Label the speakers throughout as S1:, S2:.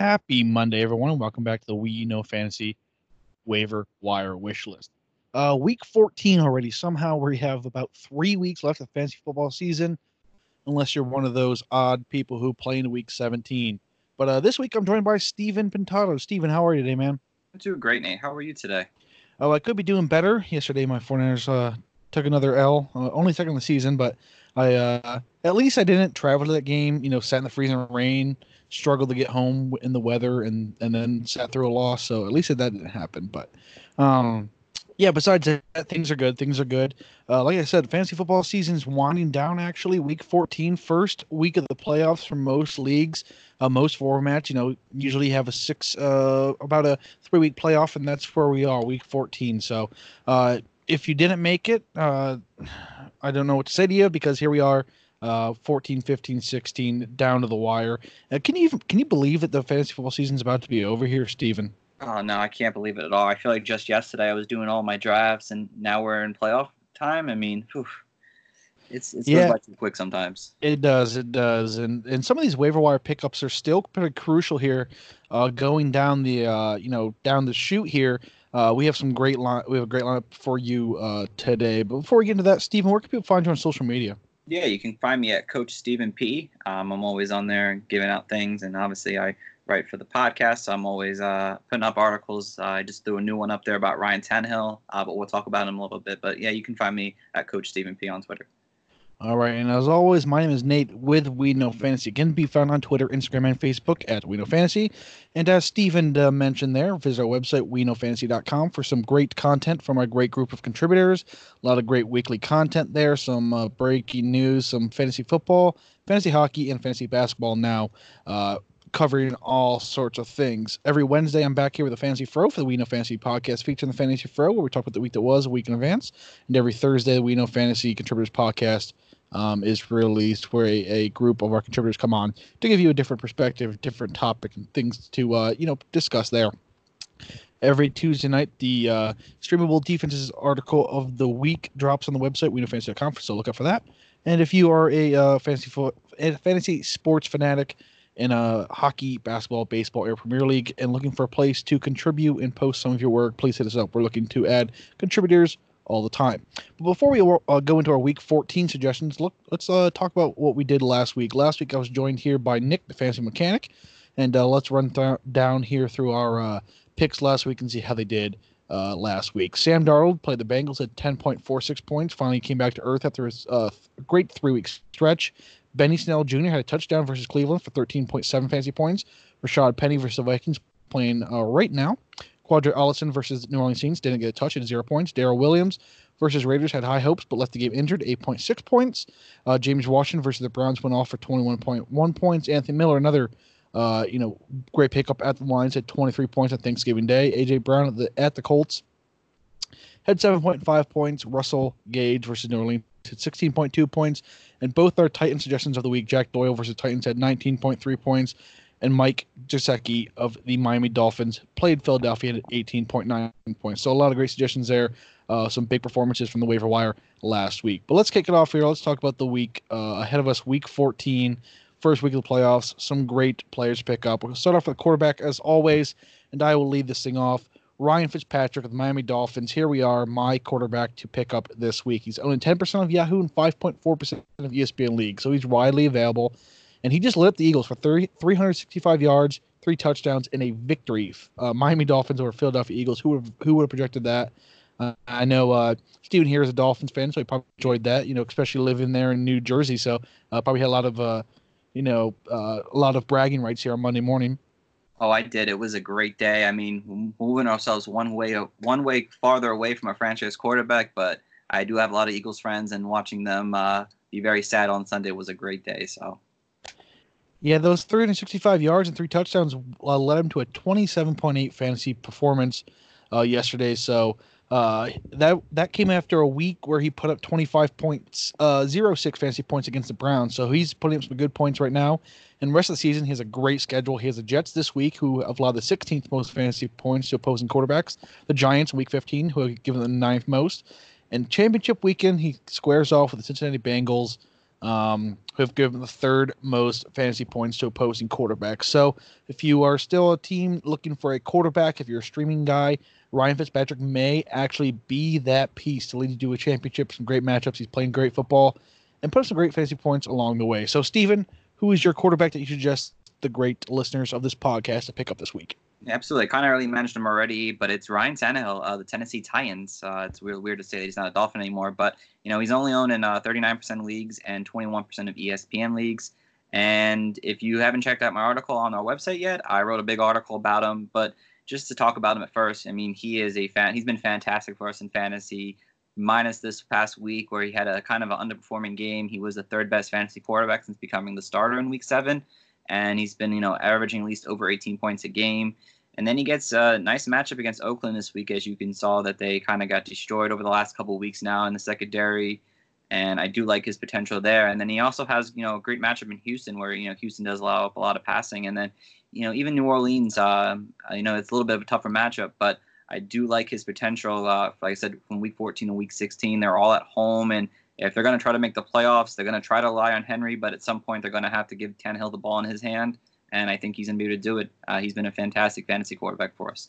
S1: Happy Monday, everyone, and welcome back to the We Know Fantasy Waiver Wire Wish List. Uh, week 14 already. Somehow we have about three weeks left of fantasy football season, unless you're one of those odd people who play in week 17. But uh, this week I'm joined by Steven Pintado. Steven, how are you today, man?
S2: I'm doing great, Nate. How are you today?
S1: Oh, I could be doing better. Yesterday, my 49ers uh, took another L, uh, only second of the season, but I uh, at least I didn't travel to that game. You know, sat in the freezing rain, struggled to get home in the weather, and and then sat through a loss. So at least that didn't happen. But um, yeah, besides that, things are good. Things are good. Uh, like I said, fantasy football season's winding down. Actually, week 14, first week of the playoffs for most leagues. Uh, most formats, you know, usually have a six, uh, about a three week playoff, and that's where we are, week 14. So, uh, if you didn't make it, uh, I don't know what to say to you because here we are, uh, 14, 15, 16, down to the wire. Uh, can you even, can you believe that the fantasy football season's about to be over here, Steven?
S2: Oh no, I can't believe it at all. I feel like just yesterday I was doing all my drafts, and now we're in playoff time. I mean, whew, it's it's yeah, goes too quick sometimes.
S1: It does, it does, and and some of these waiver wire pickups are still pretty crucial here. Uh, going down the uh, you know down the chute here. Uh, we have some great line. We have a great lineup for you uh, today. But before we get into that, Stephen, where can people find you on social media?
S2: Yeah, you can find me at Coach Stephen P. Um, I'm always on there giving out things, and obviously I write for the podcast. So I'm always uh, putting up articles. Uh, I just threw a new one up there about Ryan Tannehill, uh, but we'll talk about him a little bit. But yeah, you can find me at Coach Stephen P. on Twitter.
S1: All right, and as always, my name is Nate with We Know Fantasy. It can be found on Twitter, Instagram, and Facebook at We Know Fantasy. And as Steven uh, mentioned there, visit our website, WeKnowFantasy.com, for some great content from our great group of contributors. A lot of great weekly content there, some uh, breaking news, some fantasy football, fantasy hockey, and fantasy basketball now. Uh, covering all sorts of things. Every Wednesday, I'm back here with a Fantasy Fro for the We Know Fantasy podcast, featuring the Fantasy Fro, where we talk about the week that was, a week in advance. And every Thursday, the We Know Fantasy Contributors podcast um, is released, where a, a, group of our contributors come on to give you a different perspective, different topic, and things to uh, you know discuss there. Every Tuesday night, the uh, streamable defenses article of the week drops on the website, WeKnowFantasy.com, so look out for that. And if you are a uh, fantasy fo- fantasy sports fanatic in a hockey, basketball, baseball, or Premier League, and looking for a place to contribute and post some of your work, please hit us up. We're looking to add contributors all the time. But before we uh, go into our week 14 suggestions, look, let's uh, talk about what we did last week. Last week I was joined here by Nick, the fancy mechanic, and uh, let's run th- down here through our uh, picks last week and see how they did uh, last week. Sam Darnold played the Bengals at 10.46 points. Finally came back to earth after his uh, great three-week stretch. Benny Snell Jr. had a touchdown versus Cleveland for 13.7 fantasy points. Rashaad Penny versus the Vikings playing right now. Qadree Ollison versus New Orleans Saints didn't get a touch at zero points. Darrel Williams versus Raiders had high hopes but left the game injured, 8.6 points. Uh, James Washington versus the Browns went off for 21.1 points. Anthony Miller, another uh, you know great pickup at the lines, had 23 points on Thanksgiving Day. AJ Brown at the at the Colts had 7.5 points. Russell Gage versus New Orleans had 16.2 points. And both our Titan suggestions of the week, Jack Doyle versus Titans, had 19.3 points and Mike Gesicki of the Miami Dolphins played Philadelphia at 18.9 points. So a lot of great suggestions there. Uh, some big performances from the waiver wire last week. But let's kick it off here. Let's talk about the week uh, ahead of us, week 14, first week of the playoffs. Some great players to pick up. We'll start off with the quarterback as always, and I will lead this thing off. Ryan Fitzpatrick of the Miami Dolphins. Here we are, my quarterback to pick up this week. He's owning 10% of Yahoo and 5.4% of ESPN League, so he's widely available and he just lit up the Eagles for 30, 365 yards, three touchdowns, and a victory. Uh, Miami Dolphins over Philadelphia Eagles. Who would who would have projected that? Uh, I know uh, Steven here is a Dolphins fan, so he probably enjoyed that. You know, especially living there in New Jersey, so uh, probably had a lot of uh, you know uh, a lot of bragging rights here on Monday morning.
S2: Oh, I did. It was a great day. I mean, moving ourselves one way one way farther away from a franchise quarterback, but I do have a lot of Eagles friends, and watching them uh, be very sad on Sunday was a great day. So
S1: yeah, those 365 yards and three touchdowns uh, led him to a 27.8 fantasy performance uh, yesterday. So uh, that that came after a week where he put up 25 points, uh, zero six fantasy points against the Browns. So he's putting up some good points right now. And rest of the season, he has a great schedule. He has the Jets this week, who have allowed the 16th most fantasy points to opposing quarterbacks. The Giants Week 15, who have given the ninth most. And championship weekend, he squares off with the Cincinnati Bengals um, who have given the third most fantasy points to opposing quarterbacks. So if you are still a team looking for a quarterback, if you're a streaming guy, Ryan Fitzpatrick may actually be that piece to lead you to a championship, some great matchups. He's playing great football and put up some great fantasy points along the way. So, Steven, who is your quarterback that you suggest the great listeners of this podcast to pick up this week?
S2: Absolutely. Kind of already mentioned him already, but it's Ryan Tannehill, uh, the Tennessee Titans. Uh, it's weird, weird to say that he's not a Dolphin anymore, but you know he's only owned in uh, 39% of leagues and 21% of ESPN leagues. And if you haven't checked out my article on our website yet, I wrote a big article about him. But just to talk about him at first, I mean, he is a fan. He's been fantastic for us in fantasy. Minus this past week where he had a kind of an underperforming game, he was the third best fantasy quarterback since becoming the starter in Week Seven, and he's been you know averaging at least over 18 points a game. And then he gets a nice matchup against Oakland this week, as you can saw that they kind of got destroyed over the last couple weeks now in the secondary. And I do like his potential there. And then he also has, you know, a great matchup in Houston, where you know Houston does allow up a lot of passing. And then you know, even New Orleans, uh, you know, it's a little bit of a tougher matchup, but I do like his potential. Uh, like I said, from week 14 to week 16, they're all at home, and if they're going to try to make the playoffs, they're going to try to rely on Henry, but at some point they're going to have to give Tannehill the ball in his hand, and I think he's going to be able to do it. Uh, he's been a fantastic fantasy quarterback for us.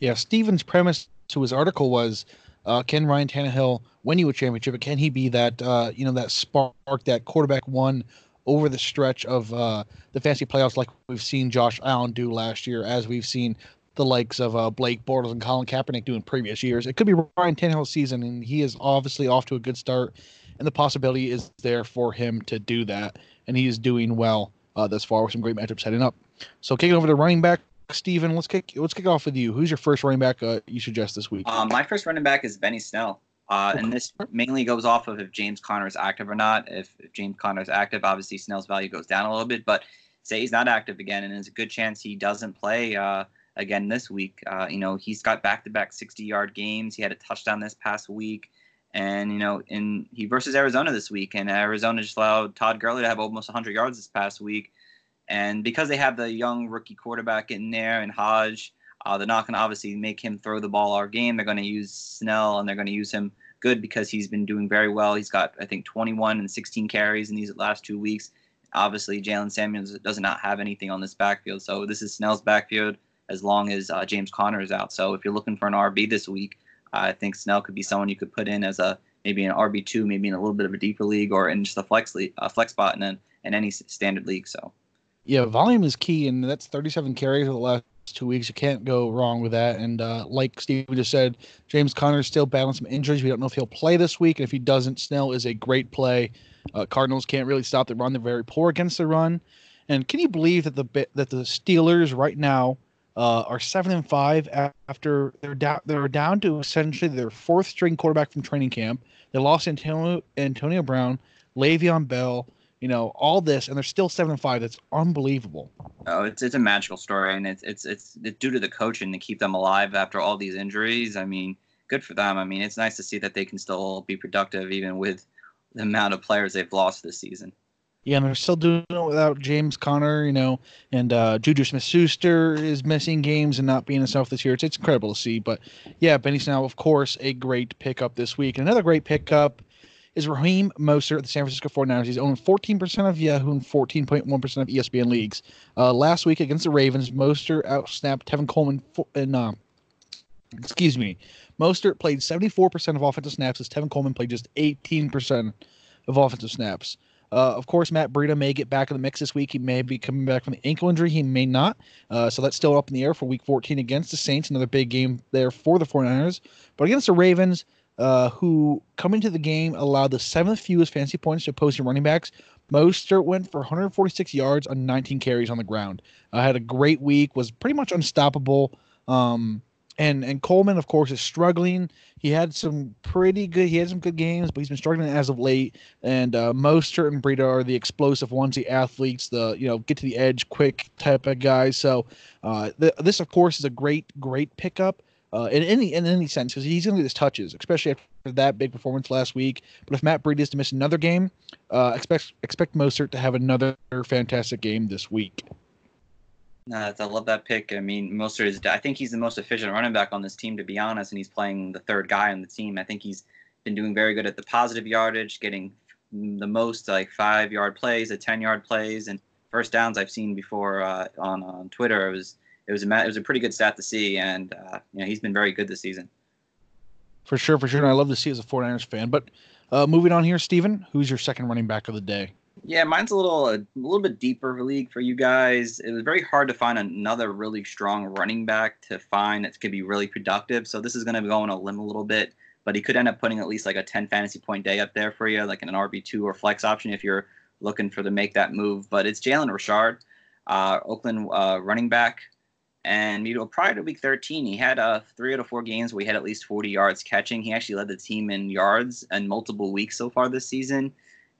S1: Yeah, Steven's premise to his article was, uh, can Ryan Tannehill win you a championship? Can he be that, uh, you know, that spark, that quarterback one over the stretch of uh, the fantasy playoffs, like we've seen Josh Allen do last year, as we've seen the likes of uh, Blake Bortles and Colin Kaepernick do in previous years. It could be Ryan Tannehill's season, and he is obviously off to a good start, and the possibility is there for him to do that, and he is doing well uh, thus far with some great matchups heading up. So kicking over to running back, Steven, let's kick let's kick off with you. Who's your first running back uh, you suggest this week?
S2: Um, my first running back is Benny Snell. Uh, and this mainly goes off of if James Conner is active or not. If, if James Conner is active, obviously Snell's value goes down a little bit. But say he's not active again, and there's a good chance he doesn't play uh, again this week. Uh, you know, he's got back-to-back 60-yard games. He had a touchdown this past week, and you know, in he versus Arizona this week, and Arizona just allowed Todd Gurley to have almost 100 yards this past week. And because they have the young rookie quarterback in there and Hodge, uh, they're not going to obviously make him throw the ball our game. They're going to use Snell and they're going to use him good because he's been doing very well. He's got, I think, 21 and 16 carries in these last two weeks. Obviously, Jaylen Samuels does not have anything on this backfield. So this is Snell's backfield as long as uh, James Conner is out. So if you're looking for an RB this week, I think Snell could be someone you could put in as a maybe an RB two, maybe in a little bit of a deeper league or in just a flex league, a flex spot in, in any standard league. So
S1: yeah, volume is key, and that's 37 carries over the last two weeks. You can't go wrong with that. And uh, like Steve just said, James Conner is still battling some injuries. We don't know if he'll play this week. And if he doesn't, Snell is a great play. Uh, Cardinals can't really stop the run. They're very poor against the run. And can you believe that the that the Steelers right now uh, are seven and five after they're down they're down to essentially their fourth string quarterback from training camp. They lost Antonio Antonio Brown, Le'Veon Bell, you know all this and they're still seven and five. That's unbelievable.
S2: Oh it's it's a magical story and it's it's it's, it's due to the coaching to keep them alive after all these injuries. I mean good for them. I mean it's nice to see that they can still be productive even with the amount of players they've lost this season
S1: yeah, and they're still doing it without James Conner, you know, and uh, Juju Smith-Schuster is missing games and not being himself this year. It's, it's incredible to see. But yeah, Benny Snell, of course, a great pickup this week. Another great pickup is Raheem Mostert, at the San Francisco 49ers. He's owned 14% of Yahoo and 14.1% of ESPN leagues. Uh, last week against the Ravens, Mostert outsnapped Tevin Coleman and uh, excuse me, Mostert played 74% of offensive snaps as Tevin Coleman played just 18% of offensive snaps. Uh, of course, Matt Breida may get back in the mix this week. He may be coming back from the ankle injury. He may not. Uh, so that's still up in the air for week 14 against the Saints. Another big game there for the 49ers. But against the Ravens, uh, who coming to the game allowed the seventh fewest fantasy points to opposing running backs. Mostert went for 146 yards on 19 carries on the ground. Uh, had a great week, was pretty much unstoppable. Um, and and Coleman, of course, is struggling. He had some pretty good. He had some good games, but he's been struggling as of late. And uh, Mostert and Breida are the explosive ones, the athletes, the you know get to the edge quick type of guys. So uh, th- this, of course, is a great great pickup uh, in any in any sense because he's going to get his touches, especially after that big performance last week. But if Matt Breida is to miss another game, uh, expect expect Mostert to have another fantastic game this week.
S2: Uh, I love that pick. I mean, Mostert is. I think he's the most efficient running back on this team, to be honest. And he's playing the third guy on the team. I think he's been doing very good at the positive yardage, getting the most like five yard plays, the ten yard plays, and first downs I've seen before uh, on on Twitter. It was it was a it was a pretty good stat to see, and uh, you know he's been very good this season.
S1: For sure, for sure, and I love to see as a 49ers fan. But uh, moving on here, Steven, who's your second running back of the day?
S2: Yeah, mine's a little a little bit deeper league for you guys. It was very hard to find another really strong running back to find that could be really productive. So this is going to go on a limb a little bit, but he could end up putting at least like a 10 fantasy point day up there for you, like in an RB2 or flex option if you're looking for to make that move. But it's Jalen Richard, uh, Oakland uh, running back. And you know, prior to week 13, he had uh, three out of four games where he had at least 40 yards catching. He actually led the team in yards in multiple weeks so far this season.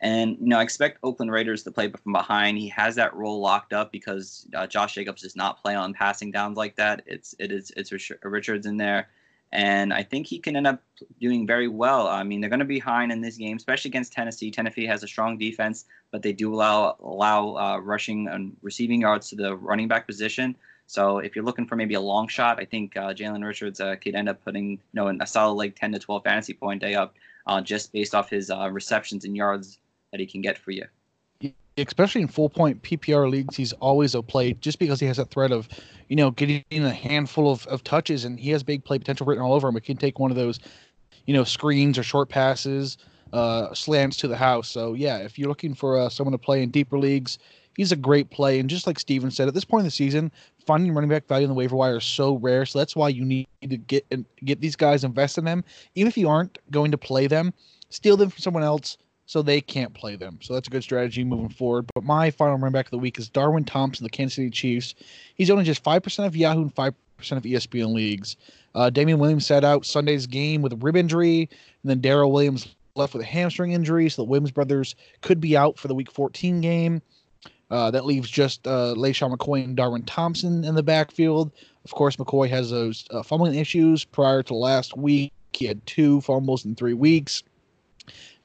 S2: And you know, I expect Oakland Raiders to play from behind. He has that role locked up because uh, Josh Jacobs does not play on passing downs like that. It's it is it's Richards in there, and I think he can end up doing very well. I mean, they're going to be behind in this game, especially against Tennessee. Tennessee has a strong defense, but they do allow allow uh, rushing and receiving yards to the running back position. So if you're looking for maybe a long shot, I think uh, Jalen Richards uh, could end up putting you know a solid like 10 to 12 fantasy point day up uh, just based off his uh, receptions and yards that he can get for you.
S1: Especially in full point PPR leagues, he's always a play just because he has that threat of, you know, getting a handful of, of touches and he has big play potential written all over him. He can take one of those, you know, screens or short passes, uh, slants to the house. So, yeah, if you're looking for uh, someone to play in deeper leagues, he's a great play. And just like Steven said, at this point in the season, finding running back value in the waiver wire is so rare. So that's why you need to get and get these guys, invest in them. Even if you aren't going to play them, steal them from someone else so they can't play them. So that's a good strategy moving forward. But my final running back of the week is Darwin Thompson, the Kansas City Chiefs. He's only just 5% of Yahoo and 5% of ESPN leagues. Uh, Damien Williams sat out Sunday's game with a rib injury, and then Darrel Williams left with a hamstring injury. So the Williams brothers could be out for the Week 14 game. Uh, that leaves just uh, LeSean McCoy and Darwin Thompson in the backfield. Of course, McCoy has those uh, fumbling issues prior to last week. He had two fumbles in three weeks.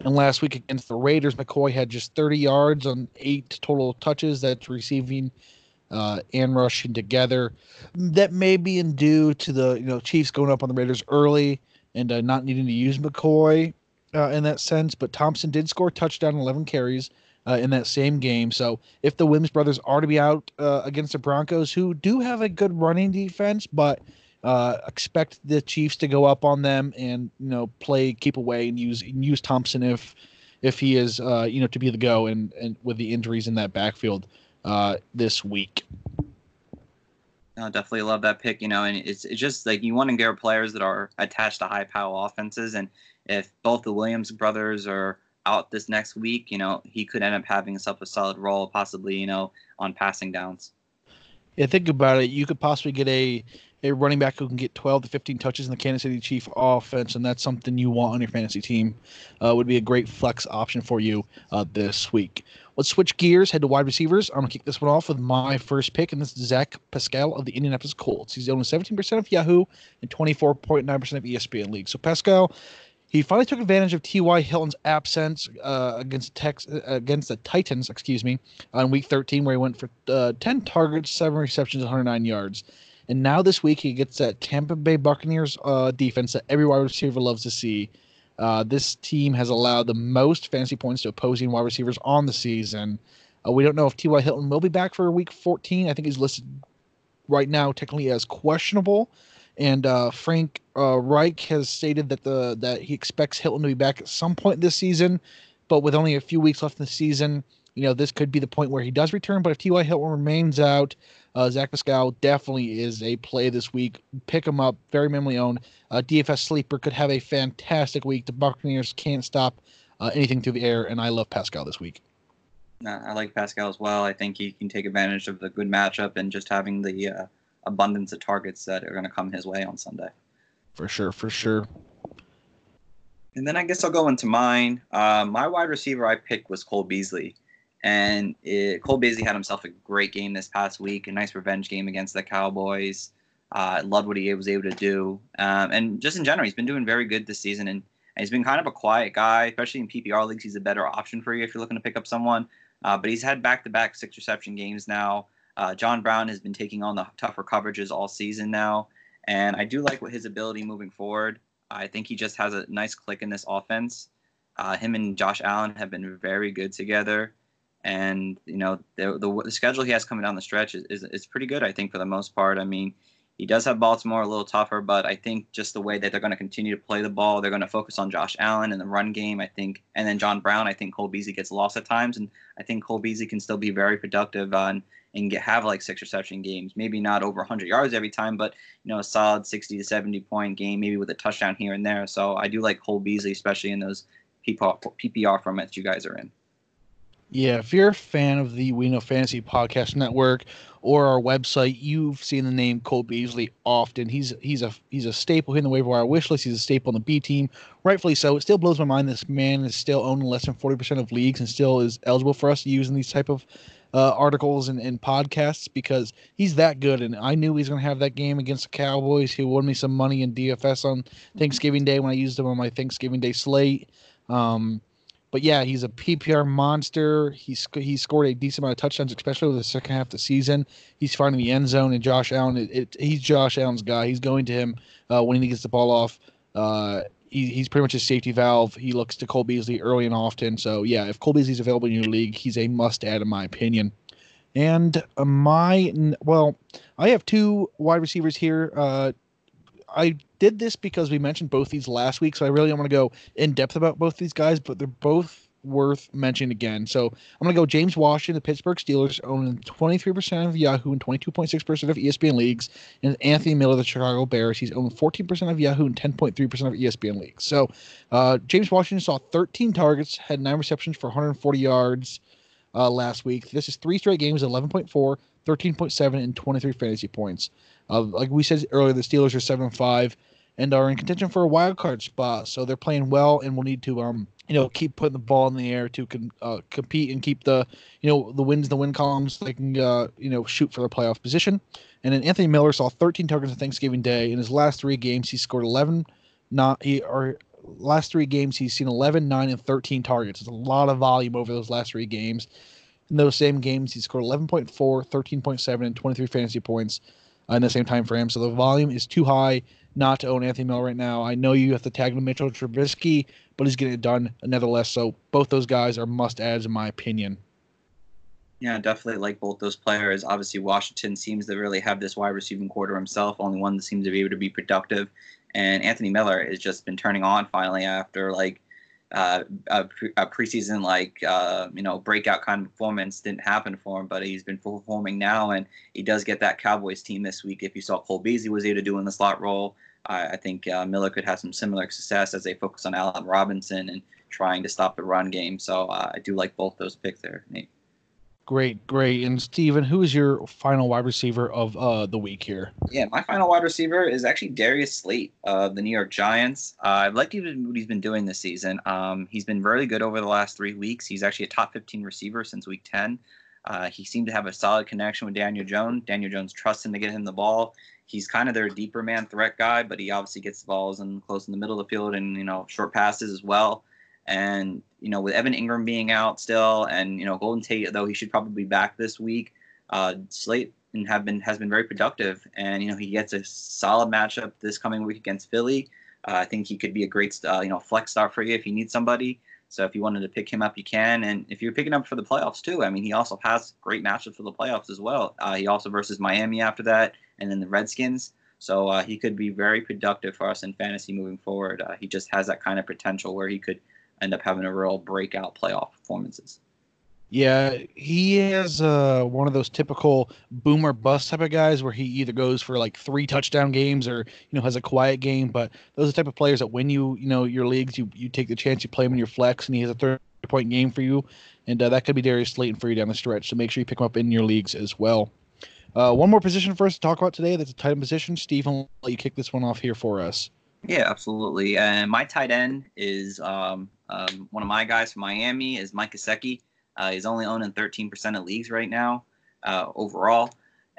S1: And last week against the Raiders, McCoy had just 30 yards on eight total touches. That's receiving uh, and rushing together. That may be in due to the you know Chiefs going up on the Raiders early and uh, not needing to use McCoy uh, in that sense. But Thompson did score touchdown, 11 carries. Uh, in that same game. So if the Williams brothers are to be out uh, against the Broncos, who do have a good running defense, but uh, expect the Chiefs to go up on them and you know play keep away and use use Thompson if if he is uh, you know to be the go and and with the injuries in that backfield uh, this week.
S2: I definitely love that pick. You know, and it's it's just like you want to get players that are attached to high power offenses, and if both the Williams brothers are out this next week, you know, he could end up having himself a solid role, possibly, you know, on passing downs.
S1: Yeah, think about it. You could possibly get a a running back who can get 12 to 15 touches in the Kansas City Chief offense, and that's something you want on your fantasy team. Uh, would be a great flex option for you uh, this week. Let's switch gears, head to wide receivers. I'm gonna kick this one off with my first pick, and this is Zach Pascal of the Indianapolis Colts. He's only 17% of Yahoo and 24.9% of ESPN league. So Pascal, he finally took advantage of T.Y. Hilton's absence uh, against Tex against the Titans, excuse me, on Week 13, where he went for uh, 10 targets, seven receptions, 109 yards. And now this week he gets that Tampa Bay Buccaneers uh, defense that every wide receiver loves to see. Uh, this team has allowed the most fantasy points to opposing wide receivers on the season. Uh, we don't know if T.Y. Hilton will be back for week 14. I think he's listed right now technically as questionable. And uh, Frank uh, Reich has stated that the that he expects Hilton to be back at some point this season, but with only a few weeks left in the season, you know this could be the point where he does return. But if T.Y. Hilton remains out, uh, Zach Pascal definitely is a play this week. Pick him up, very minimally owned. Uh, DFS sleeper could have a fantastic week. The Buccaneers can't stop uh, anything through the air, and I love Pascal this week.
S2: I like Pascal as well. I think he can take advantage of the good matchup and just having the uh, abundance of targets that are going to come his way on Sunday.
S1: For sure, for sure.
S2: And then I guess I'll go into mine. Uh, my wide receiver I picked was Cole Beasley. And it, Cole Beasley had himself a great game this past week, a nice revenge game against the Cowboys. Uh, loved what he was able to do. Um, and just in general, he's been doing very good this season. And, and, he's been kind of a quiet guy, especially in PPR leagues. He's a better option for you if you're looking to pick up someone. Uh, but he's had back to back six reception games now. Uh, John Brown has been taking on the tougher coverages all season now. And I do like what his ability moving forward. I think he just has a nice click in this offense. Uh, him and Josh Allen have been very good together, and you know the, the, the schedule he has coming down the stretch is, is is pretty good. I think for the most part. I mean, he does have Baltimore a little tougher, but I think just the way that they're going to continue to play the ball, they're going to focus on Josh Allen and the run game. I think, and then John Brown. I think Cole Beasley gets lost at times, and I think Cole Beasley can still be very productive on and get have like six reception games. Maybe not over 100 yards every time, but you know a solid 60 to 70 point game, maybe with a touchdown here and there. So I do like Cole Beasley, especially in those PPR formats you guys are in.
S1: Yeah, if you're a fan of the We Know Fantasy Podcast Network or our website, you've seen the name Cole Beasley often. He's he's a he's a staple here in the waiver wire wish list. He's a staple on the B team, rightfully so. It still blows my mind this man is still owning less than forty percent of leagues and still is eligible for us to use in these type of uh, articles and, and podcasts because he's that good. And I knew he's going to have that game against the Cowboys. He won me some money in DFS on Thanksgiving Day when I used him on my Thanksgiving Day slate. Um, but yeah, he's a PPR monster. He's he scored a decent amount of touchdowns, especially with the second half of the season. He's finding the end zone, and Josh Allen, it, it, he's Josh Allen's guy. He's going to him uh, when he gets the ball off. Uh, he, he's pretty much a safety valve. He looks to Cole Beasley early and often. So yeah, if Cole Beasley's available in your league, he's a must-add in my opinion. And my well, I have two wide receivers here. Uh, I did this because we mentioned both these last week, so I really don't want to go in depth about both these guys, but they're both worth mentioning again. So I'm going to go James Washington, the Pittsburgh Steelers, owning 23% of Yahoo and 22.6% of ESPN leagues, and Anthony Miller, the Chicago Bears. He's owned 14% of Yahoo and 10.3% of ESPN leagues. So uh, James Washington saw 13 targets, had nine receptions for 140 yards uh, last week. This is three straight games, 11.4, 13.7, and 23 fantasy points. Uh, like we said earlier, the Steelers are seven five and are in contention for a wild card spot. So they're playing well, and will need to um you know keep putting the ball in the air to con- uh, compete and keep the you know the wins the win columns. They can uh, you know shoot for the playoff position. And then Anthony Miller saw 13 targets on Thanksgiving Day. In his last three games, he scored 11. Not he or last three games he's seen 11, 9, and 13 targets. It's a lot of volume over those last three games. In those same games, he scored 11.4, 13.7, and 23 fantasy points uh, in the same time frame. So the volume is too high not to own Anthony Miller right now. I know you have to tag Mitchell Trubisky, but he's getting it done nevertheless. So both those guys are must adds in my opinion.
S2: Yeah, definitely like both those players. Obviously, Washington seems to really have this wide receiving quarter himself, only one that seems to be able to be productive. And Anthony Miller has just been turning on finally after like uh, a, a, preseason like uh, you know breakout kind of performance didn't happen for him, but he's been performing now, and he does get that Cowboys team this week. If you saw Cole Beasley was able to do in the slot role, I, I think uh, Miller could have some similar success as they focus on Allen Robinson and trying to stop the run game. So uh, I do like both those picks there, Nate.
S1: Great, great. And Steven, who is your final wide receiver of uh, the week here?
S2: Yeah, my final wide receiver is actually Darius Slayton of the New York Giants. Uh, I've liked what he's been doing this season. Um, he's been really good over the last three weeks. He's actually a top 15 receiver since week 10. Uh, he seemed to have a solid connection with Daniel Jones. Daniel Jones trusts him to get him the ball. He's kind of their deeper man threat guy, but he obviously gets the balls and close in the middle of the field and you know short passes as well. And you know, with Evan Engram being out still, and you know, Golden Tate though he should probably be back this week. Uh, Slayton and have been has been very productive, and you know he gets a solid matchup this coming week against Philly. Uh, I think he could be a great uh, you know flex star for you if you need somebody. So if you wanted to pick him up, you can. And if you're picking up for the playoffs too, I mean, he also has great matchups for the playoffs as well. Uh, he also versus Miami after that, and then the Redskins. So uh, he could be very productive for us in fantasy moving forward. Uh, he just has that kind of potential where he could end up having a real breakout playoff performances.
S1: Yeah, he is uh, one of those typical boomer bust type of guys where he either goes for like three touchdown games or you know has a quiet game. But those are the type of players that when you you know your leagues, you you take the chance, you play him in your flex, and he has a third point game for you, and uh, that could be Darius Slayton for you down the stretch. So make sure you pick him up in your leagues as well. Uh, one more position for us to talk about today. That's a tight end position. Steve, I'll let you kick this one off here for us.
S2: Yeah, absolutely. And my tight end is um, um, one of my guys from Miami is Mike Gesicki. Uh, he's only owning 13% of leagues right now uh, overall.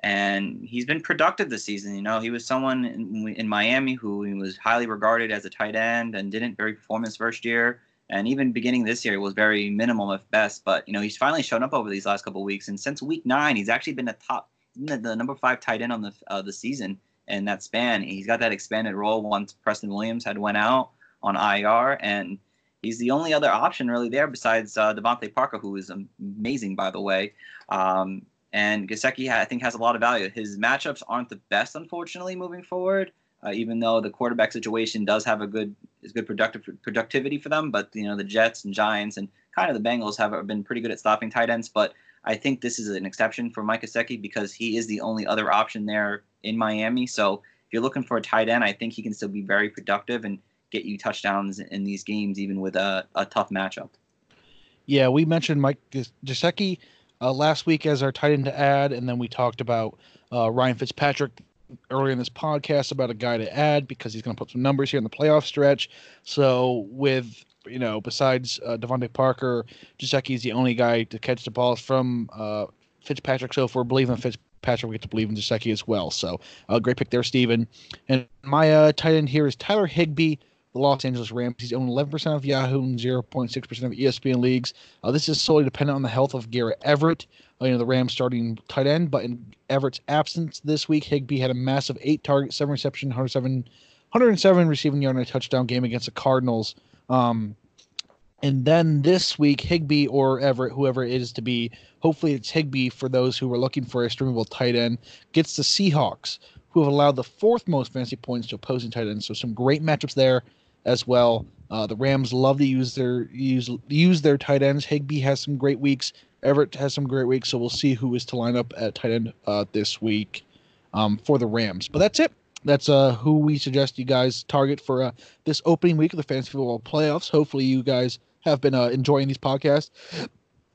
S2: And he's been productive this season. You know, he was someone in, in Miami who was highly regarded as a tight end and didn't very perform his first year. And even beginning this year, was very minimal at best. But, you know, he's finally shown up over these last couple weeks. And since week nine, he's actually been the top, the, the number five tight end on the, uh, the season in that span. He's got that expanded role once Preston Williams had went out on IR. And he's the only other option really there besides uh, DeVante Parker, who is amazing by the way. Um, and Gesicki, I think, has a lot of value. His matchups aren't the best, unfortunately, moving forward. Uh, even though the quarterback situation does have a good is good productive productivity for them, but you know the Jets and Giants and kind of the Bengals have been pretty good at stopping tight ends. But I think this is an exception for Mike Gesicki because he is the only other option there in Miami. So if you're looking for a tight end, I think he can still be very productive and get you touchdowns in these games, even with a, a tough matchup.
S1: Yeah, we mentioned Mike Gesicki uh, last week as our tight end to add, and then we talked about uh, Ryan Fitzpatrick earlier in this podcast about a guy to add because he's going to put some numbers here in the playoff stretch. So with you know, besides uh, DeVante Parker, is the only guy to catch the balls from uh, Fitzpatrick. So if we're believing Fitzpatrick, we get to believe in Gesicki as well. So uh, great pick there, Steven. And my uh, tight end here is Tyler Higbee. the Los Angeles Rams. He's owned 11% of Yahoo and 0.6% of ESPN leagues. Uh, this is solely dependent on the health of Gerald Everett, uh, you know, the Rams starting tight end. But in Everett's absence this week, Higbee had a massive eight target, seven reception, 107, 107 receiving yard and a touchdown game against the Cardinals. Um, and then this week, Higbee or Everett, whoever it is to be, hopefully it's Higbee for those who are looking for a streamable tight end, gets the Seahawks, who have allowed the fourth most fantasy points to opposing tight ends. So some great matchups there as well. Uh, the Rams love to use their use use their tight ends. Higbee has some great weeks. Everett has some great weeks. So we'll see who is to line up at tight end uh, this week um, for the Rams. But that's it. That's uh, who we suggest you guys target for uh, this opening week of the fantasy football playoffs. Hopefully, you guys have been uh, enjoying these podcasts.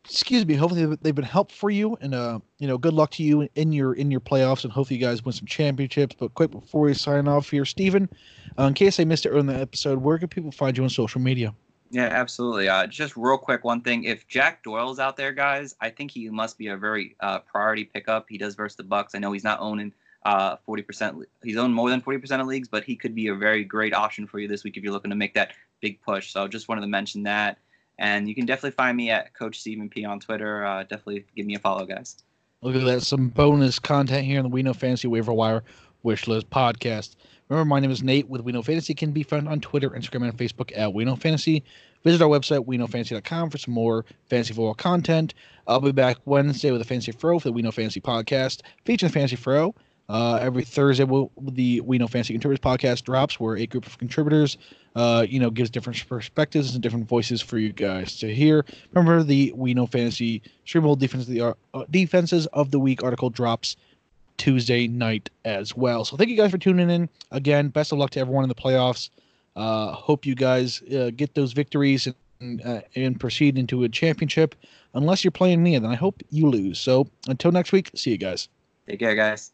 S1: Excuse me. Hopefully they've been helpful for you and uh you know good luck to you in your in your playoffs and hopefully you guys win some championships. But quick before we sign off here Steven, uh, in case i missed it earlier in the episode where can people find you on social media?
S2: Yeah absolutely. Uh, just real quick one thing. If jack doyle's out there guys i think he must be a very uh, priority pickup. He does versus the bucks. I know he's not owning uh, 40% he's owned more than 40% of leagues but he could be a very great option for you this week if you're looking to make that big push so just wanted to mention that and you can definitely find me at Coach Stephen P on Twitter. Uh, definitely give me a follow, guys.
S1: Look at that. Some bonus content here in the We Know Fantasy Waiver Wire Wish List podcast. Remember, my name is Nate with We Know Fantasy. Can be found on Twitter, Instagram, and Facebook at We Know Fantasy. Visit our website, WeKnowFantasy.com, for some more fantasy football content. I'll be back Wednesday with a Fantasy Fro for the We Know Fantasy podcast, featuring the Fantasy Fro. Uh, every Thursday, we'll, the We Know Fantasy Contributors podcast drops, where a group of contributors, uh, you know, gives different perspectives and different voices for you guys to hear. Remember, the We Know Fantasy streamable defense of the uh, defenses of the week article drops Tuesday night as well. So thank you guys for tuning in. Again, best of luck to everyone in the playoffs. Uh, hope you guys uh, get those victories and, uh, and proceed into a championship. Unless you're playing me, then I hope you lose. So until next week, see you guys.
S2: Take care, guys.